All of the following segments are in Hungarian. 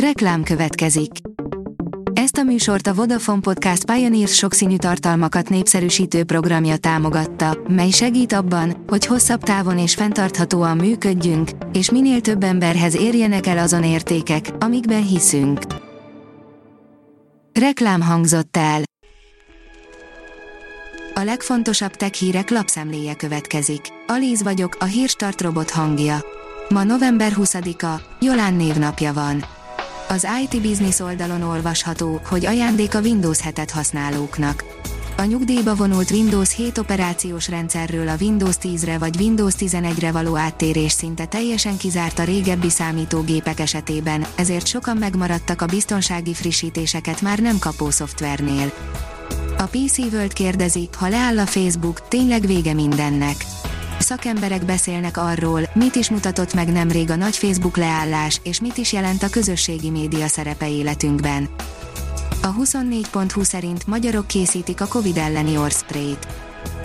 Reklám következik. Ezt a műsort a Vodafone Podcast Pioneers sokszínű tartalmakat népszerűsítő programja támogatta, mely segít abban, hogy hosszabb távon és fenntarthatóan működjünk, és minél több emberhez érjenek el azon értékek, amikben hiszünk. Reklám hangzott el. A legfontosabb tech hírek lapszemléje következik. Alíz vagyok, a hírstart robot hangja. Ma november 20-a, Jolán névnapja van. Az IT Business oldalon olvasható, hogy ajándék a Windows 7-et használóknak. A nyugdíjba vonult Windows 7 operációs rendszerről a Windows 10-re vagy Windows 11-re való áttérés szinte teljesen kizárt a régebbi számítógépek esetében, ezért sokan megmaradtak a biztonsági frissítéseket már nem kapó szoftvernél. A PC World kérdezi, ha leáll a Facebook, tényleg vége mindennek Szakemberek beszélnek arról, mit is mutatott meg nemrég a nagy Facebook leállás, és mit is jelent a közösségi média szerepe életünkben. A 24.20 szerint magyarok készítik a Covid elleni orszprayt.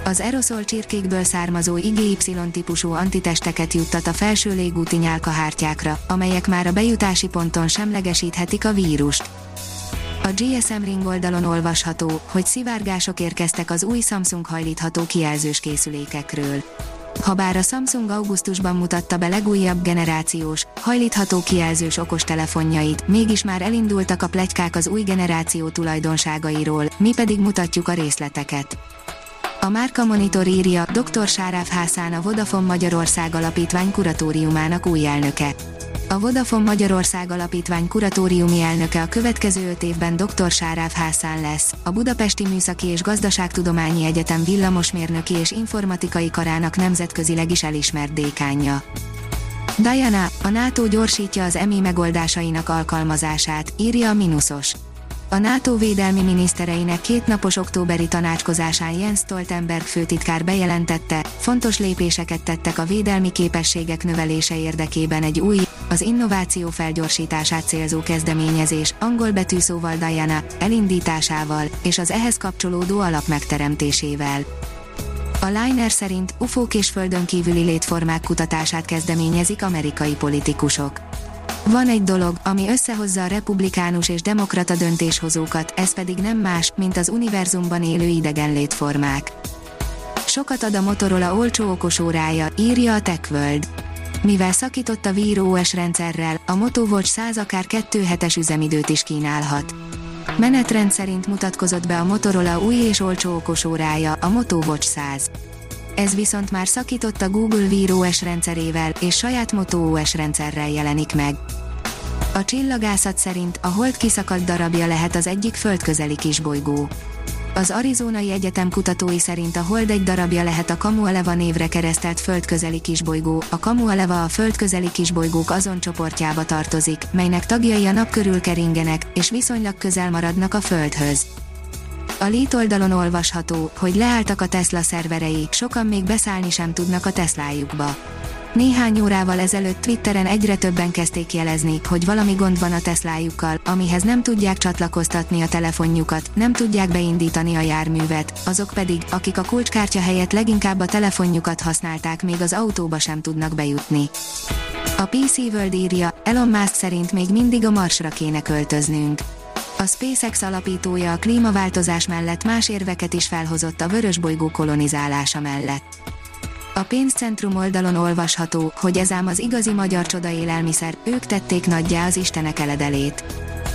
Az aerosol csirkékből származó IgY-típusú antitesteket juttat a felső légúti nyálkahártyákra, amelyek már a bejutási ponton semlegesíthetik a vírust. A GSM Ring oldalon olvasható, hogy szivárgások érkeztek az új Samsung hajlítható kijelzős készülékekről. Habár a Samsung augusztusban mutatta be legújabb generációs, hajlítható kijelzős okostelefonjait, mégis már elindultak a plegykák az új generáció tulajdonságairól, mi pedig mutatjuk a részleteket. A Márka Monitor írja, dr. Sáráv Hászán a Vodafone Magyarország Alapítvány kuratóriumának új elnöke. A Vodafone Magyarország Alapítvány kuratóriumi elnöke a következő öt évben dr. Sáráv Hászán lesz, a Budapesti Műszaki és Gazdaságtudományi Egyetem villamosmérnöki és informatikai karának nemzetközileg is elismert dékánja. Diana, a NATO gyorsítja az EMI megoldásainak alkalmazását, írja a Minusos. A NATO védelmi minisztereinek kétnapos októberi tanácskozásán Jens Stoltenberg főtitkár bejelentette, fontos lépéseket tettek a védelmi képességek növelése érdekében egy új, az innováció felgyorsítását célzó kezdeményezés, angol betűszóval Diana, elindításával, és az ehhez kapcsolódó alap megteremtésével. A Liner szerint ufók és földön kívüli létformák kutatását kezdeményezik amerikai politikusok. Van egy dolog, ami összehozza a republikánus és demokrata döntéshozókat, ez pedig nem más, mint az univerzumban élő idegen létformák. Sokat ad a Motorola olcsó okosórája, írja a TechWorld. Mivel szakított a Wear OS rendszerrel, a Moto Watch 100 akár 2 hetes üzemidőt is kínálhat. Menetrend szerint mutatkozott be a Motorola új és olcsó okosórája, a Moto Watch 100. Ez viszont már szakított a Google Wear OS rendszerével, és saját Moto OS rendszerrel jelenik meg. A csillagászat szerint a hold kiszakadt darabja lehet az egyik földközeli kisbolygó. Az Arizonai Egyetem kutatói szerint a hold egy darabja lehet a Kamualeva névre keresztelt földközeli kisbolygó. A Kamualeva a földközeli kisbolygók azon csoportjába tartozik, melynek tagjai a nap körül keringenek, és viszonylag közel maradnak a Földhöz. A Lét oldalon olvasható, hogy leálltak a Tesla szerverei, sokan még beszállni sem tudnak a Teslájukba. Néhány órával ezelőtt Twitteren egyre többen kezdték jelezni, hogy valami gond van a Teslájukkal, amihez nem tudják csatlakoztatni a telefonjukat, nem tudják beindítani a járművet, azok pedig, akik a kulcskártya helyett leginkább a telefonjukat használták, még az autóba sem tudnak bejutni. A PC World írja, Elon Musk szerint még mindig a Marsra kéne költöznünk. A SpaceX alapítója a klímaváltozás mellett más érveket is felhozott a vörösbolygó kolonizálása mellett. A pénzcentrum oldalon olvasható, hogy ez ám az igazi magyar csoda élelmiszer, ők tették nagyjá az istenek eledelét.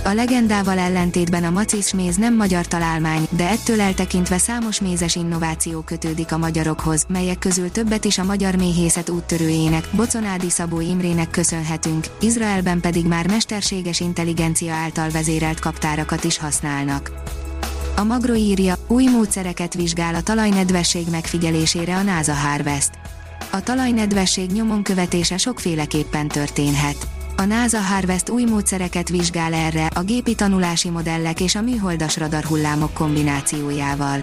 A legendával ellentétben a macis méz nem magyar találmány, de ettől eltekintve számos mézes innováció kötődik a magyarokhoz, melyek közül többet is a magyar méhészet úttörőjének, Boconádi Szabó Imrének köszönhetünk, Izraelben pedig már mesterséges intelligencia által vezérelt kaptárakat is használnak. A Magro írja, új módszereket vizsgál a talajnedvesség megfigyelésére a NASA Harvest. A talajnedvesség nyomon követése sokféleképpen történhet. A NASA Harvest új módszereket vizsgál erre a gépi tanulási modellek és a műholdas radarhullámok kombinációjával.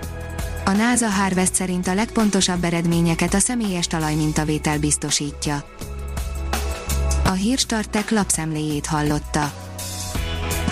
A NASA Harvest szerint a legpontosabb eredményeket a személyes talajmintavétel biztosítja. A hírstartek lapszemléjét hallotta.